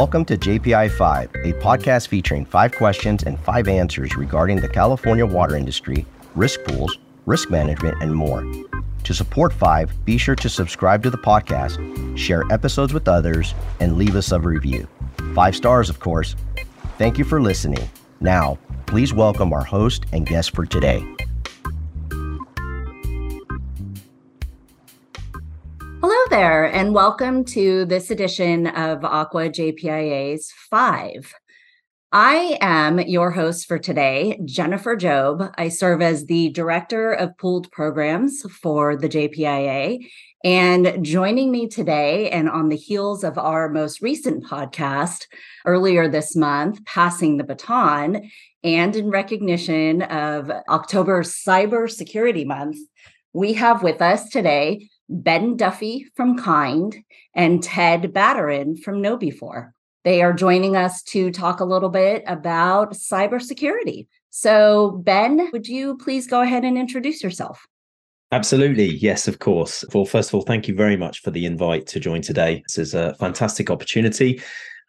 Welcome to JPI 5, a podcast featuring five questions and five answers regarding the California water industry, risk pools, risk management, and more. To support Five, be sure to subscribe to the podcast, share episodes with others, and leave us a review. Five stars, of course. Thank you for listening. Now, please welcome our host and guest for today. There, and welcome to this edition of ACWA JPIA's Five. I am your host for today, Jennifer Jobe. I serve as the Director of Pooled Programs for the JPIA. And joining me today, and on the heels of our most recent podcast earlier this month, Passing the Baton, and in recognition of October Cybersecurity Month, we have with us today Ben Duffy from KYND and Ted Baturin from KnowBe4. They are joining us to talk a little bit about cybersecurity. So, Ben, would you please go ahead and introduce yourself? Absolutely. Yes, of course. Well, first of all, thank you very much for the invite to join today. This is a fantastic opportunity.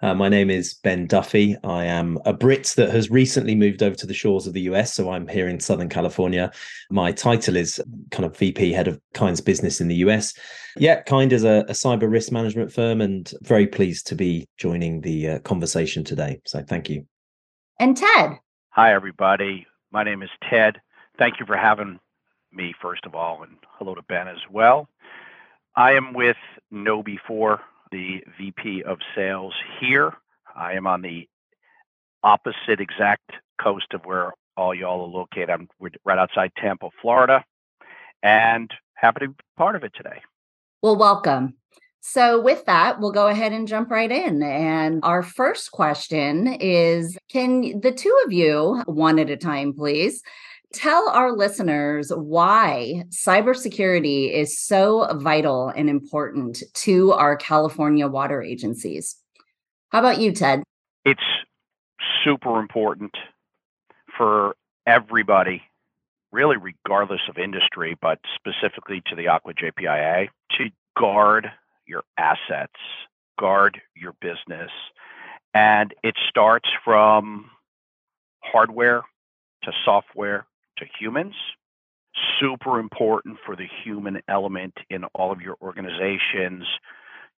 Uh, my name is Ben Duffy. I am a Brit that has recently moved over to the shores of the US. So I'm here in Southern California. My title is kind of VP, head of KYND's business in the US. Yeah, KYND is a, a cyber risk management firm and very pleased to be joining the uh, conversation today. So thank you. And Ted. Hi, everybody. My name is Ted. Thank you for having me, first of all, and hello to Ben as well. I am with KnowBe4 the VP of Sales here. I am on the opposite exact coast of where all y'all are located. I'm right outside Tampa, Florida, and happy to be part of it today. Well, welcome. So, with that, we'll go ahead and jump right in. And our first question is Can the two of you, one at a time, please, tell our listeners why cybersecurity is so vital and important to our California water agencies. How about you, Ted? It's super important for everybody, really, regardless of industry, but specifically to the ACWA JPIA, to guard your assets, guard your business. And it starts from hardware to software to humans. Super important for the human element in all of your organizations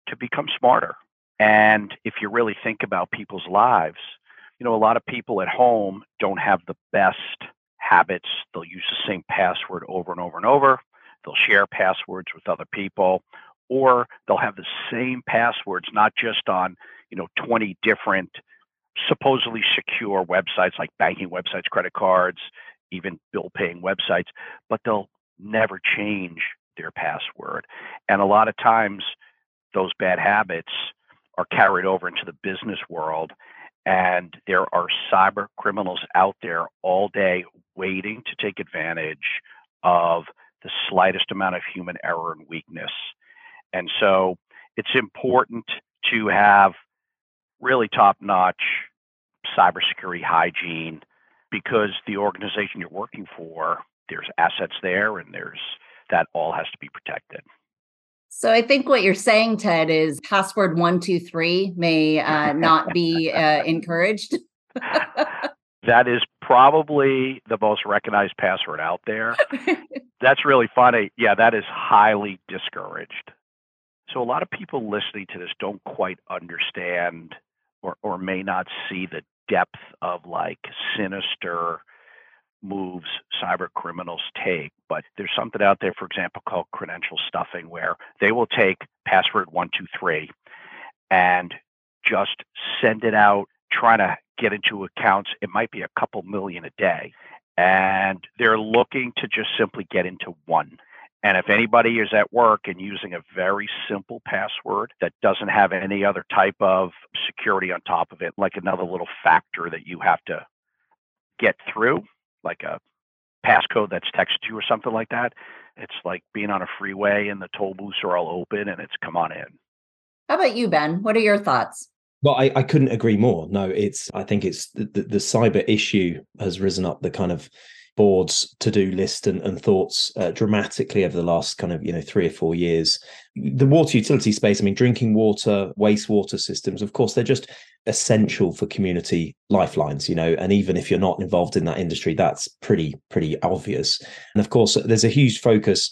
to become smarter. And if you really think about people's lives, you know, a lot of people at home don't have the best habits. They'll use the same password over and over and over. They'll share passwords with other people, or they'll have the same passwords, not just on, you know, 20 different supposedly secure websites like banking websites, credit cards, even bill paying websites, but they'll never change their password. And a lot of times, those bad habits are carried over into the business world. And there are cyber criminals out there all day waiting to take advantage of the slightest amount of human error and weakness. And so it's important to have really top notch cybersecurity hygiene because the organization you're working for, there's assets there and there's that all has to be protected. So I think what you're saying, Ted, is password one two three may uh, not be uh, encouraged. that is probably the most recognized password out there. That's really funny. Yeah, that is highly discouraged. So a lot of people listening to this don't quite understand or, or may not see the depth of like sinister moves cyber criminals take. But there's something out there, for example, called credential stuffing, where they will take password one, two, three and just send it out, trying to get into accounts. It might be a couple million a day. And they're looking to just simply get into one. And if anybody is at work and using a very simple password that doesn't have any other type of security on top of it, like another little factor that you have to get through, like a passcode that's texted you or something like that, it's like being on a freeway and the toll booths are all open and it's come on in. How about you, Ben? What are your thoughts? Well, I, I couldn't agree more. No, it's I think it's the, the, the cyber issue has risen up the kind of board's to-do list and, and thoughts uh, dramatically over the last kind of you know three or four years. The water utility space i mean drinking water wastewater systems of course they're just essential for community lifelines you know and even if you're not involved in that industry that's pretty pretty obvious. And of course there's a huge focus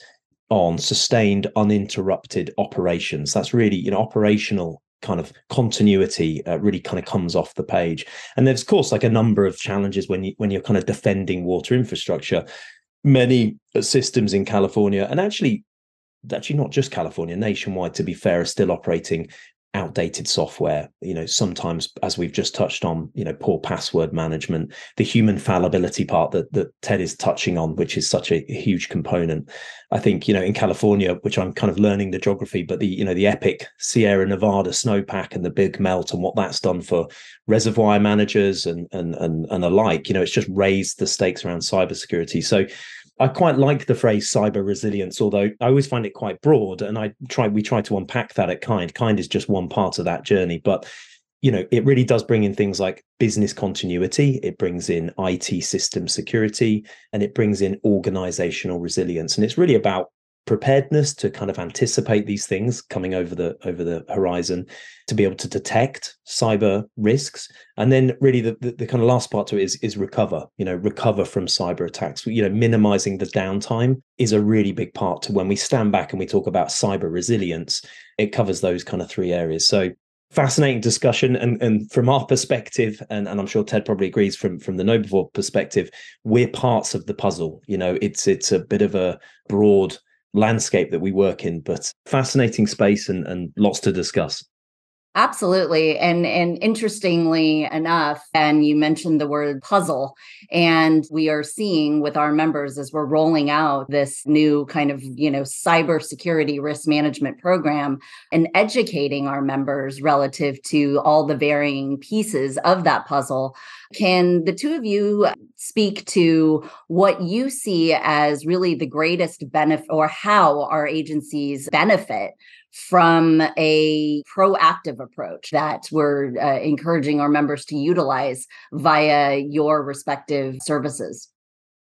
on sustained uninterrupted operations. That's really you know operational kind of continuity uh, really kind of comes off the page. And there's of course like a number of challenges when you when you're kind of defending water infrastructure. Many systems in california and actually actually not just california nationwide to be fair are still operating outdated software you know sometimes as we've just touched on you know poor password management the human fallibility part that that ted is touching on which is such a, huge component. I think you know in california which i'm kind of learning the geography but the you know the epic sierra nevada snowpack and the big melt and what that's done for reservoir managers and and and, and alike you know it's just raised the stakes around cybersecurity. So I quite like the phrase cyber resilience, although I always find it quite broad. And I try we try to unpack that at KYND. KYND is just one part of that journey, but you know, it really does bring in things like business continuity, it brings in IT system security, and it brings in organizational resilience. And it's really about preparedness to kind of anticipate these things coming over the over the horizon to be able to detect cyber risks. And then really the, the, the, kind of last part to it is is recover you know recover from cyber attacks. You know minimizing the downtime is a really big part to when we stand back and we talk about cyber resilience it covers those kind of three areas. So fascinating discussion and, and from our perspective and, and i'm sure ted probably agrees from from the KnowBe4 perspective we're parts of the puzzle. You know it's it's a bit of a broad landscape that we work in, but fascinating space and, and lots to discuss. Absolutely. And and interestingly enough, and you mentioned the word puzzle, and we are seeing with our members as we're rolling out this new kind of, you know, cybersecurity risk management program and educating our members relative to all the varying pieces of that puzzle. Can the two of you speak to what you see as really the greatest benefit or how our agencies benefit from a proactive approach that we're uh, encouraging our members to utilize via your respective services.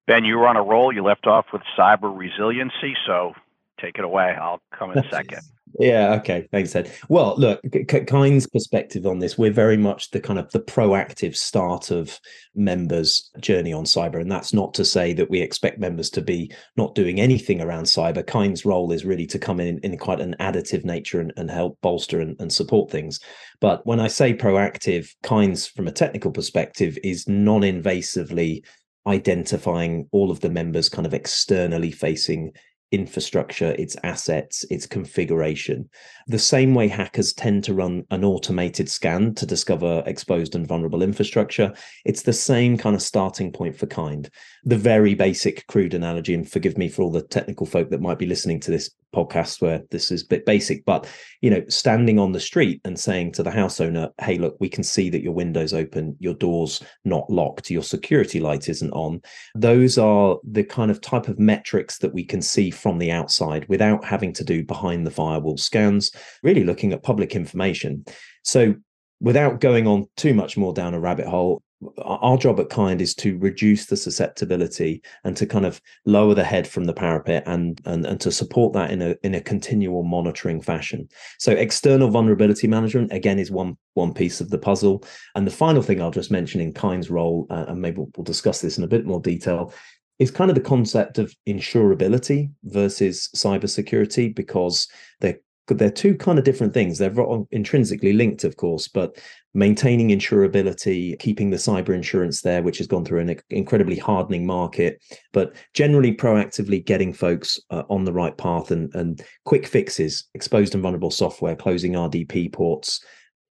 Ben, you were on a roll. You left off with cyber resiliency. So take it away. I'll come in a second. Yeah. Okay. Thanks, Ted. Well, look, KYND's perspective on this, we're very much the kind of the proactive start of members' journey on cyber, and that's not to say that we expect members to be not doing anything around cyber. KYND's role is really to come in in quite an additive nature and, and help bolster and, and support things. But when I say proactive, KYND's from a technical perspective is non-invasively identifying all of the members kind of externally facing infrastructure, its assets, its configuration. The same way hackers tend to run an automated scan to discover exposed and vulnerable infrastructure, it's the same kind of starting point for KYND. The very basic, crude analogy, and forgive me for all the technical folk that might be listening to this podcast where this is a bit basic, but you know, standing on the street and saying to the house owner, "Hey, look, we can see that your window's open, your door's not locked, your security light isn't on." Those are the kind of type of metrics that we can see from the outside without having to do behind the firewall scans. Really looking at public information. So, without going on too much more down a rabbit hole, our job at KYND is to reduce the susceptibility and to kind of lower the head from the parapet and and, and to support that in a in a continual monitoring fashion so external vulnerability management again is one one piece of the puzzle and the final thing i'll just mention in KYND's role uh, and maybe we'll, we'll discuss this in a bit more detail is kind of the concept of insurability versus cybersecurity because they're they're two kind of different things. They're intrinsically linked, of course, but maintaining insurability, keeping the cyber insurance there, which has gone through an incredibly hardening market, but generally proactively getting folks uh, on the right path and, and quick fixes, exposed and vulnerable software, closing RDP ports,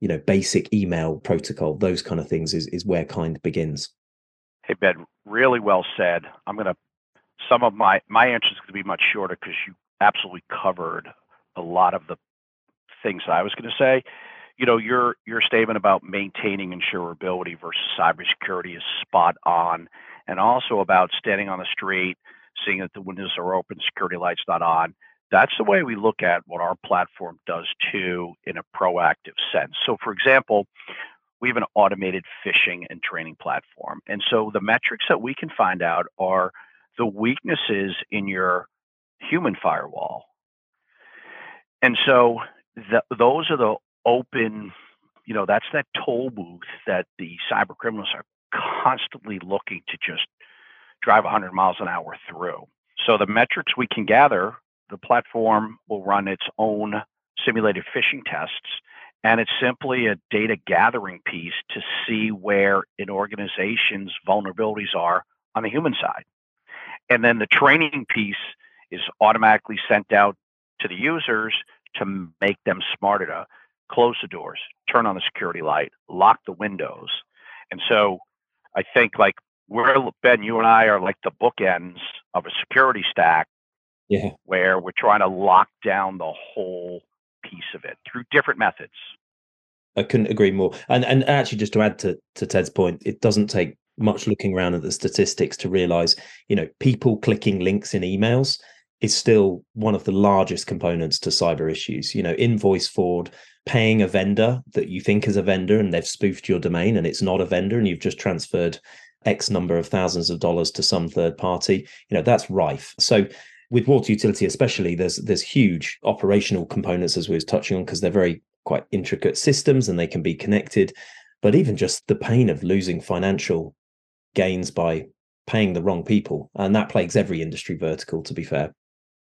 you know, basic email protocol, those kind of things is, is where KYND begins. Hey, Ben, really well said. I'm going to, some of my, my answer is going to be much shorter because you absolutely covered a lot of the things I was going to say you know, your your statement about maintaining insurability versus cybersecurity is spot on, and also about standing on the street, seeing that the windows are open, security lights not on. That's the way we look at what our platform does too in a proactive sense. So, for example, we have an automated phishing and training platform. And so the metrics that we can find out are the weaknesses in your human firewall. And so the, those are the open, you know, that's that toll booth that the cyber criminals are constantly looking to just drive 100 miles an hour through. So the metrics we can gather, the platform will run its own simulated phishing tests and it's simply a data gathering piece to see where an organization's vulnerabilities are on the human side. And then the training piece is automatically sent out to the users to make them smarter to close the doors, turn on the security light, lock the windows. And so I think like we're Ben, you and I are like the bookends of a security stack. Yeah. Where we're trying to lock down the whole piece of it through different methods. I couldn't agree more. And and actually, just to add to to Ted's point, it doesn't take much looking around at the statistics to realize, you know, people clicking links in emails is still one of the largest components to cyber issues. You know, invoice fraud, paying a vendor that you think is a vendor and they've spoofed your domain and it's not a vendor and you've just transferred X number of thousands of dollars to some third party. You know, that's rife. So with water utility especially there's there's huge operational components as we was touching on because they're very quite intricate systems and they can be connected but even just the pain of losing financial gains by paying the wrong people and that plagues every industry vertical to be fair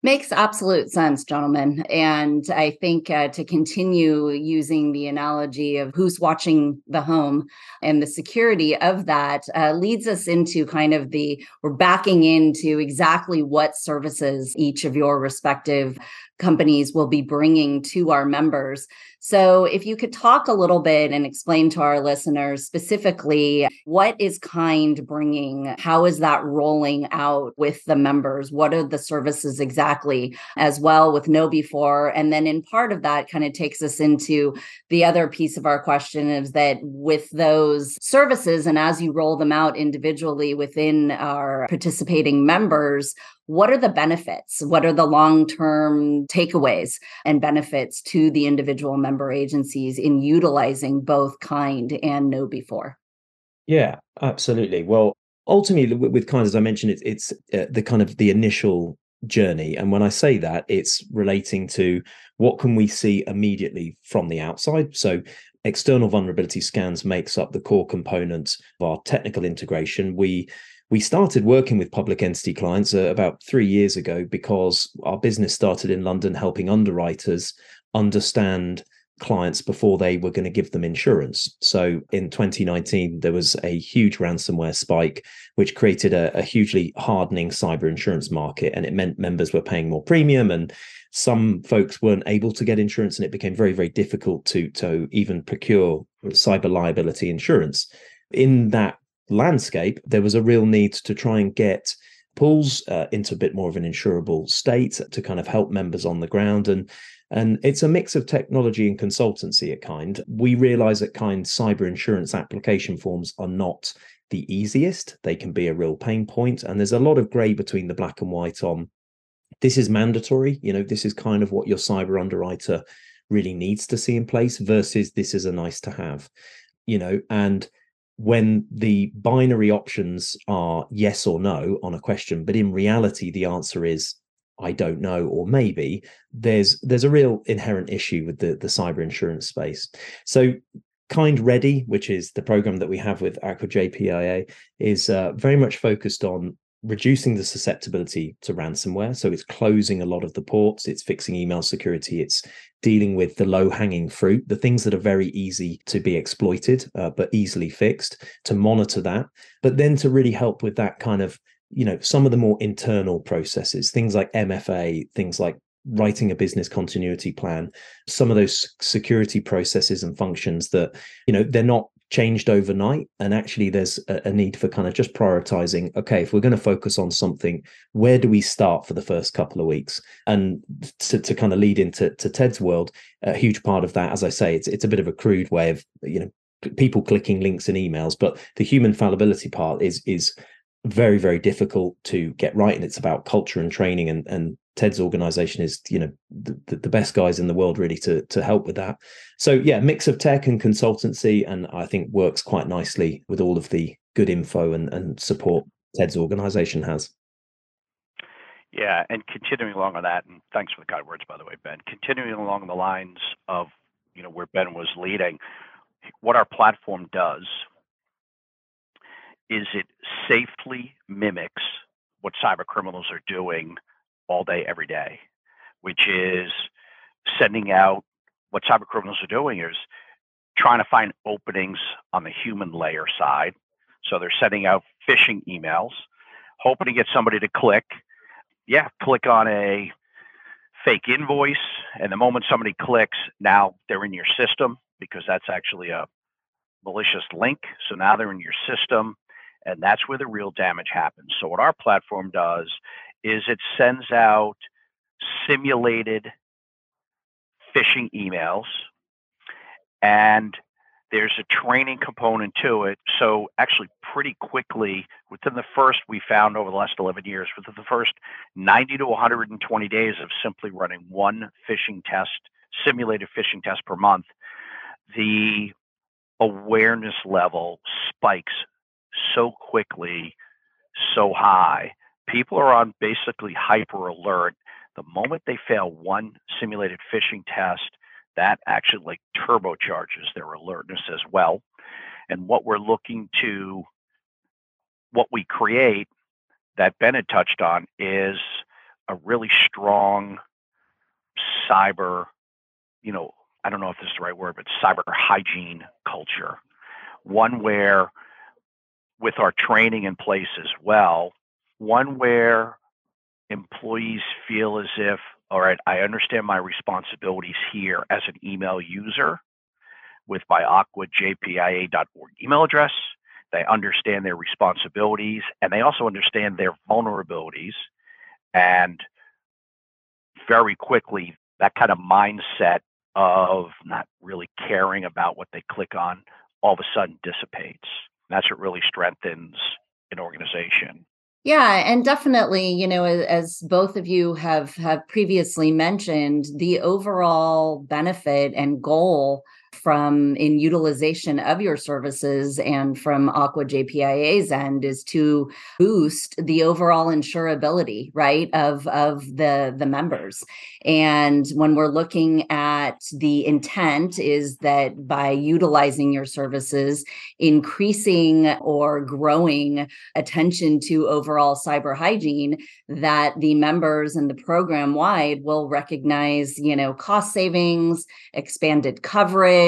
Makes absolute sense, gentlemen. And I think uh, to continue using the analogy of who's watching the home and the security of that uh, leads us into kind of the, we're backing into exactly what services each of your respective companies will be bringing to our members. So, if you could talk a little bit and explain to our listeners specifically what is KYND bringing? How is that rolling out with the members? What are the services exactly, as well with KnowBe4? And then, in part of that, kind of takes us into the other piece of our question is that with those services, and as you roll them out individually within our participating members, what are the benefits? What are the long term takeaways and benefits to the individual member agencies in utilizing both KYND and KnowBe4? Yeah, absolutely. Well, ultimately, with KYND, as I mentioned, it's, it's uh, the kind of the initial journey. And when I say that, it's relating to what can we see immediately from the outside. So external vulnerability scans makes up the core components of our technical integration. We we started working with public entity clients uh, about three years ago because our business started in London helping underwriters understand clients before they were going to give them insurance. So in 2019, there was a huge ransomware spike, which created a, a, hugely hardening cyber insurance market. And it meant members were paying more premium and some folks weren't able to get insurance and it became very, very difficult to, to even procure cyber liability insurance. In that landscape, there was a real need to try and get pools uh, into a bit more of an insurable state to kind of help members on the ground. And and it's a mix of technology and consultancy at KYND. We realize at KYND cyber insurance application forms are not the easiest. They can be a real pain point and there's a lot of gray between the black and white on this is mandatory you know this is kind of what your cyber underwriter really needs to see in place versus this is a nice to have you know and when the binary options are yes or no on a question but in reality the answer is i don't know or maybe there's there's a real inherent issue with the the cyber insurance space. So KYND ready which is the program that we have with ACWA jpia is uh, very much focused on reducing the susceptibility to ransomware. So it's closing a lot of the ports, it's fixing email security, it's dealing with the low hanging fruit, the things that are very easy to be exploited, uh, but easily fixed, to monitor that, but then to really help with that kind of, you know, some of the more internal processes, things like MFA, things like writing a business continuity plan some of those security processes and functions that you know they're not changed overnight and actually there's a, need for kind of just prioritizing okay if we're going to focus on something where do we start for the first couple of weeks? And to, to kind of lead into to ted's world a huge part of that as i say it's it's a bit of a crude way of you know people clicking links and emails but the human fallibility part is is very very difficult to get right and it's about culture and training and and ted's organization is you know the, the best guys in the world really to to help with that. So yeah mix of tech and consultancy and i think works quite nicely with all of the good info and, and support ted's organization has. Yeah and continuing along on that and thanks for the kind words by the way ben. Continuing along the lines of you know where ben was leading what our platform does is it safely mimics what cyber criminals are doing all day, every day, which is sending out what cyber criminals are doing is trying to find openings on the human layer side. So they're sending out phishing emails, hoping to get somebody to click. Yeah, click on a fake invoice. And the moment somebody clicks, now they're in your system because that's actually a malicious link. So now they're in your system. And that's where the real damage happens. So, what our platform does is it sends out simulated phishing emails and there's a training component to it. So, actually, pretty quickly, within the first, we found over the last 11 years, within the first 90 to 120 days of simply running one phishing test, simulated phishing test per month, the awareness level spikes so quickly, so high. People are on basically hyper alert. The moment they fail one simulated phishing test, that actually like turbocharges their alertness as well. And what we're looking to, what we create that Bennett touched on is a really strong cyber, you know, I don't know if this is the right word, but cyber hygiene culture. One where with our training in place as well. One where employees feel as if, all right, I understand my responsibilities here as an email user with my acwajpia.org email address. They understand their responsibilities and they also understand their vulnerabilities. And very quickly, that kind of mindset of not really caring about what they click on all of a sudden dissipates. That's what really strengthens an organization. Yeah, and definitely, you know, as both of you have have previously mentioned, the overall benefit and goal from in utilization of your services and from ACWA JPIA's end is to boost the overall insurability, right, of of the the members. And when we're looking at the intent is that by utilizing your services, increasing or growing attention to overall cyber hygiene, that the members and the program wide will recognize, you know, cost savings, expanded coverage,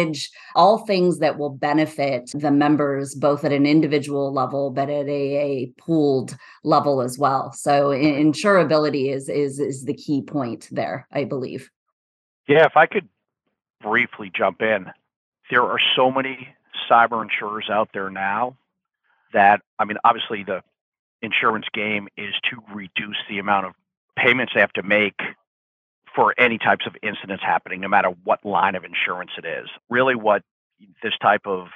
all things that will benefit the members both at an individual level but at a, a pooled level as well. So insurability is is is the key point there, I believe. Yeah, if I could briefly jump in. There are so many cyber insurers out there now that I mean obviously the insurance game is to reduce the amount of payments they have to make for any types of incidents happening, no matter what line of insurance it is. Really, what this type of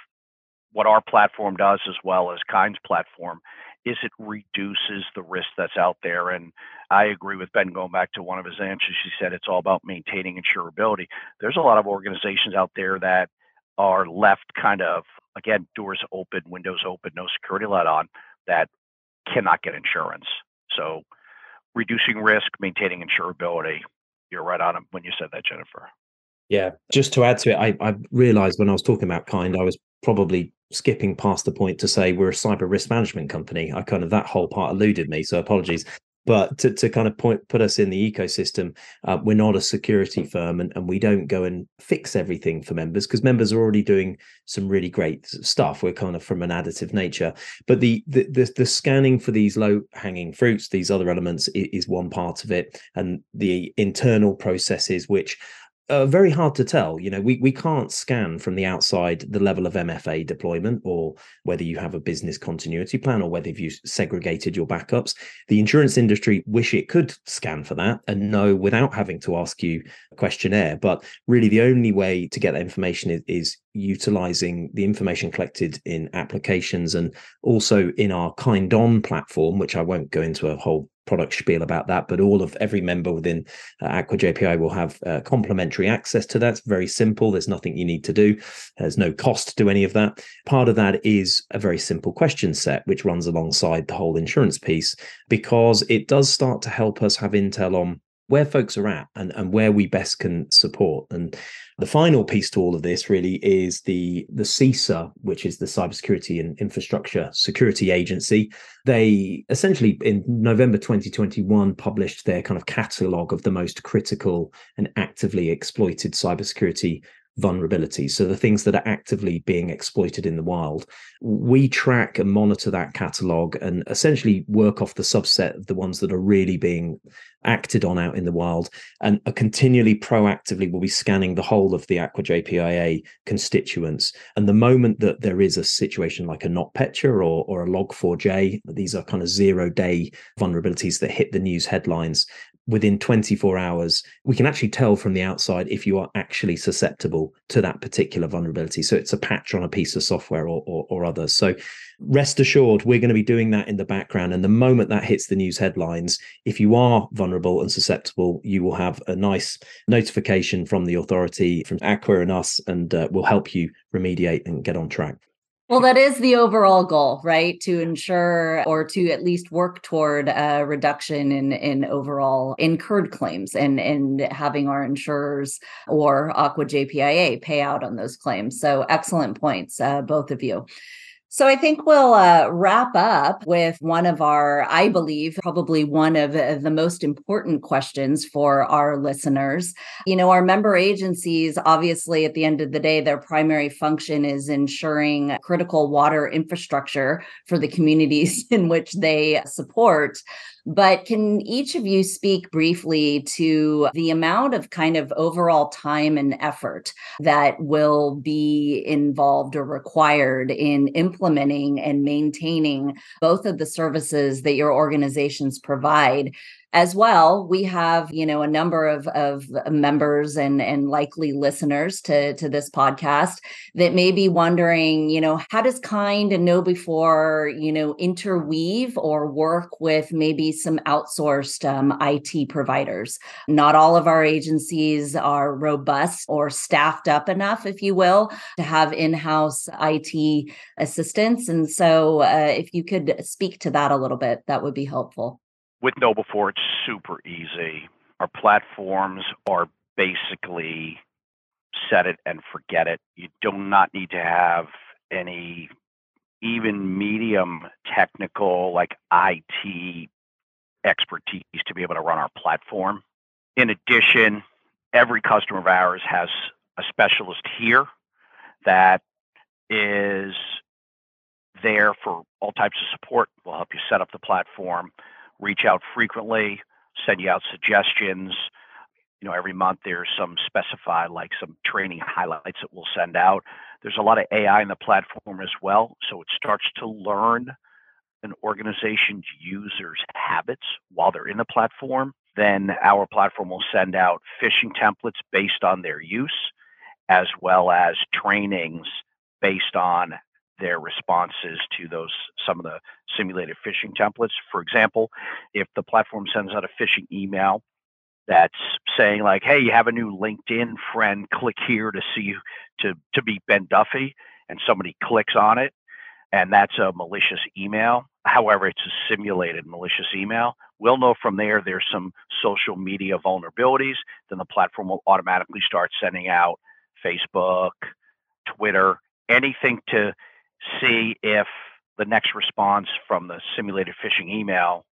what our platform does, as well as KYND's platform, is it reduces the risk that's out there. And I agree with Ben going back to one of his answers. She said it's all about maintaining insurability. There's a lot of organizations out there that are left kind of, again, doors open, windows open, no security light on, that cannot get insurance. So reducing risk, maintaining insurability. You're right on when you said that, Jennifer. Yeah, just to add to it, I, I realized when I was talking about KYND, I was probably skipping past the point to say we're a cyber risk management company. I kind of that whole part eluded me, so apologies. But to, to kind of point put us in the ecosystem, uh, we're not a security firm, and, and we don't go and fix everything for members because members are already doing some really great stuff. We're kind of from an additive nature, but the the the, the scanning for these low hanging fruits, these other elements, is, is one part of it, and the internal processes which uh, very hard to tell. You know, we, we can't scan from the outside the level of MFA deployment or whether you have a business continuity plan or whether you've segregated your backups. The insurance industry wish it could scan for that and know without having to ask you a questionnaire. But really, the only way to get that information is, is utilizing the information collected in applications and also in our KYND on platform, which I won't go into a whole product spiel about that, but all of every member within uh, ACWA JPI will have uh, complimentary access to that. It's very simple. There's nothing you need to do. There's no cost to any of that. Part of that is a very simple question set, which runs alongside the whole insurance piece, because it does start to help us have intel on where folks are at and, and where we best can support. And the final piece to all of this really is the the CISA, which is the Cybersecurity and Infrastructure Security Agency. They essentially in November 2021 published their kind of catalog of the most critical and actively exploited cybersecurity vulnerabilities. So the things that are actively being exploited in the wild. We track and monitor that catalog and essentially work off the subset of the ones that are really being acted on out in the wild and are continually proactively will be scanning the whole of the ACWA JPIA constituents. And the moment that there is a situation like a NotPetya or, or a Log4j, these are kind of zero day vulnerabilities that hit the news headlines within 24 hours, we can actually tell from the outside if you are actually susceptible to that particular vulnerability. So it's a patch on a piece of software or, or, or others. So rest assured, we're going to be doing that in the background. And the moment that hits the news headlines, if you are vulnerable and susceptible, you will have a nice notification from the authority, from ACWA and us, and uh, will help you remediate and get on track. Well, that is the overall goal, right? To ensure or to at least work toward a reduction in, in overall incurred claims and, and having our insurers or ACWA JPIA pay out on those claims. So, excellent points, uh, both of you. So I think we'll uh, wrap up with one of our, I believe, probably one of the most important questions for our listeners. You know, our member agencies, obviously, at the end of the day, their primary function is ensuring critical water infrastructure for the communities in which they support. But can each of you speak briefly to the amount of kind of overall time and effort that will be involved or required in implementing and maintaining both of the services that your organizations provide as well we have you know a number of of members and and likely listeners to to this podcast that may be wondering you know how does KYND and KnowBe4 you know interweave or work with maybe some outsourced um, IT providers? Not all of our agencies are robust or staffed up enough if you will to have in-house IT assistance and so uh, if you could speak to that a little bit that would be helpful with KnowBe4, it's super easy. Our platforms are basically set it and forget it. You do not need to have any even medium technical like IT expertise to be able to run our platform. In addition, every customer of ours has a specialist here that is there for all types of support. We'll help you set up the platform reach out frequently, send you out suggestions. You know, every month there's some specified, like some training highlights that we'll send out. There's a lot of AI in the platform as well. So it starts to learn an organization's users' habits while they're in the platform. Then our platform will send out phishing templates based on their use, as well as trainings based on their responses to those some of the simulated phishing templates. For example, if the platform sends out a phishing email that's saying like, "Hey, you have a new LinkedIn friend. Click here to see to to be Ben Duffy," and somebody clicks on it, and that's a malicious email. However, it's a simulated malicious email. We'll know from there there's some social media vulnerabilities. Then the platform will automatically start sending out Facebook, Twitter, anything to see if the next response from the simulated phishing email,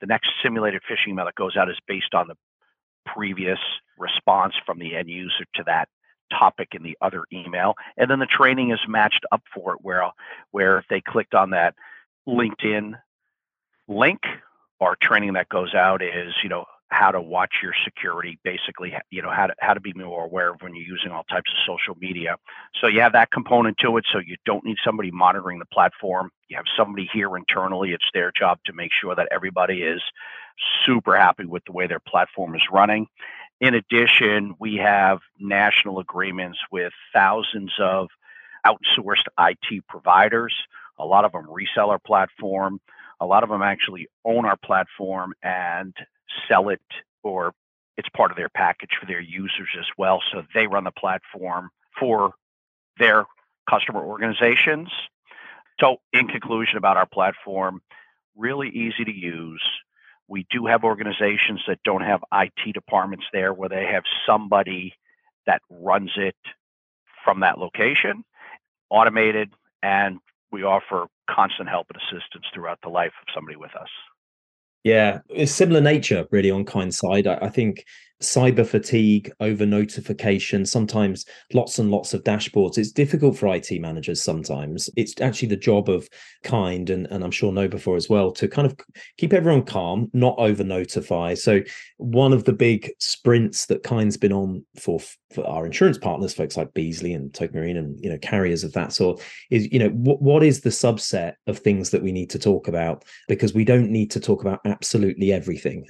the next simulated phishing email that goes out is based on the previous response from the end user to that topic in the other email. And then the training is matched up for it where where if they clicked on that LinkedIn link, our training that goes out is, you know, how to watch your security, basically, you know, how to, how to be more aware of when you're using all types of social media. So you have that component to it. So you don't need somebody monitoring the platform. You have somebody here internally. It's their job to make sure that everybody is super happy with the way their platform is running. In addition, we have national agreements with thousands of outsourced IT providers. A lot of them resell our platform. A lot of them actually own our platform and sell it or it's part of their package for their users as well. So they run the platform for their customer organizations. So, in conclusion, about our platform, really easy to use. We do have organizations that don't have IT departments there where they have somebody that runs it from that location, automated, and we offer constant help and assistance throughout the life of somebody with us. Yeah, it's similar nature really on KYND side. I, I think cyber fatigue, over notification, sometimes lots and lots of dashboards. It's difficult for IT managers sometimes. It's actually the job of KYND and, and I'm sure KnowBe4 as well to kind of keep everyone calm, not over notify. So one of the big sprints that KYND's been on for for our insurance partners, folks like Beazley and Tokio Marine and you know carriers of that sort, is you know what what is the subset of things that we need to talk about because we don't need to talk about absolutely everything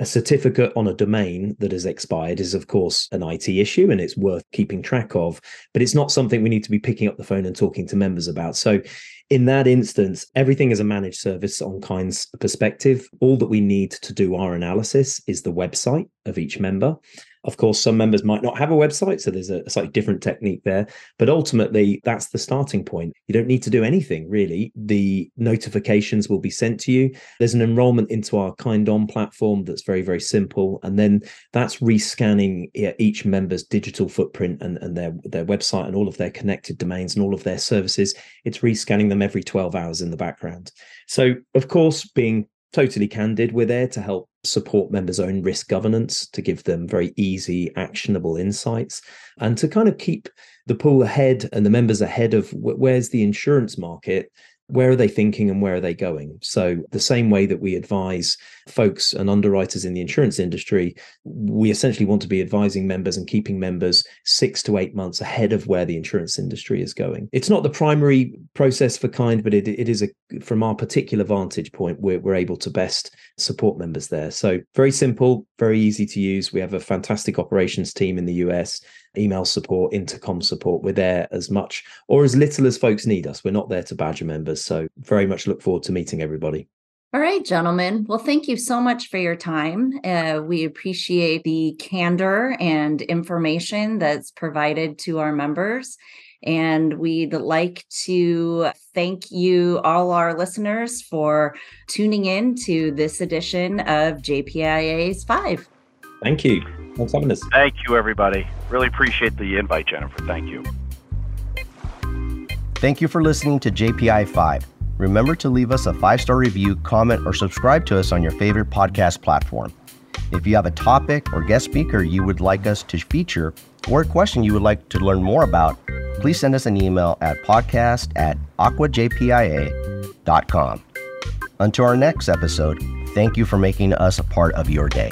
a certificate on a domain that has expired is, of course, an IT issue and it's worth keeping track of, but it's not something we need to be picking up the phone and talking to members about. So, in that instance, everything is a managed service on KYND's perspective. All that we need to do our analysis is the website of each member. Of course, some members might not have a website, so there's a slightly different technique there. But ultimately, that's the starting point. You don't need to do anything really. The notifications will be sent to you. There's an enrollment into our KYND On platform that's very, very simple. And then that's rescanning each member's digital footprint and, and their, their website and all of their connected domains and all of their services. It's rescanning them every 12 hours in the background. So, of course, being totally candid. We're there to help support members' own risk governance, to give them very easy, actionable insights, and to kind of keep the pool ahead and the members ahead of where's the insurance market where are they thinking and where are they going? So, the same way that we advise folks and underwriters in the insurance industry, we essentially want to be advising members and keeping members six to eight months ahead of where the insurance industry is going. It's not the primary process for KYND, but it, it is a from our particular vantage point, we're, we're able to best support members there. So, very simple, very easy to use. We have a fantastic operations team in the US email support, intercom support. We're there as much or as little as folks need us. We're not there to badger members. So, very much look forward to meeting everybody. All right, gentlemen. Well, thank you so much for your time. Uh, we appreciate the candor and information that's provided to our members. And we'd like to thank you, all our listeners, for tuning in to this edition of JPIA's 5. Thank you. Thanks for having us. Thank you, everybody. Really appreciate the invite, Jennifer. Thank you. Thank you for listening to JPI 5. Remember to leave us a five star review, comment, or subscribe to us on your favorite podcast platform. If you have a topic or guest speaker you would like us to feature, or a question you would like to learn more about, please send us an email at podcast at acwajpia.com. Until our next episode, thank you for making us a part of your day.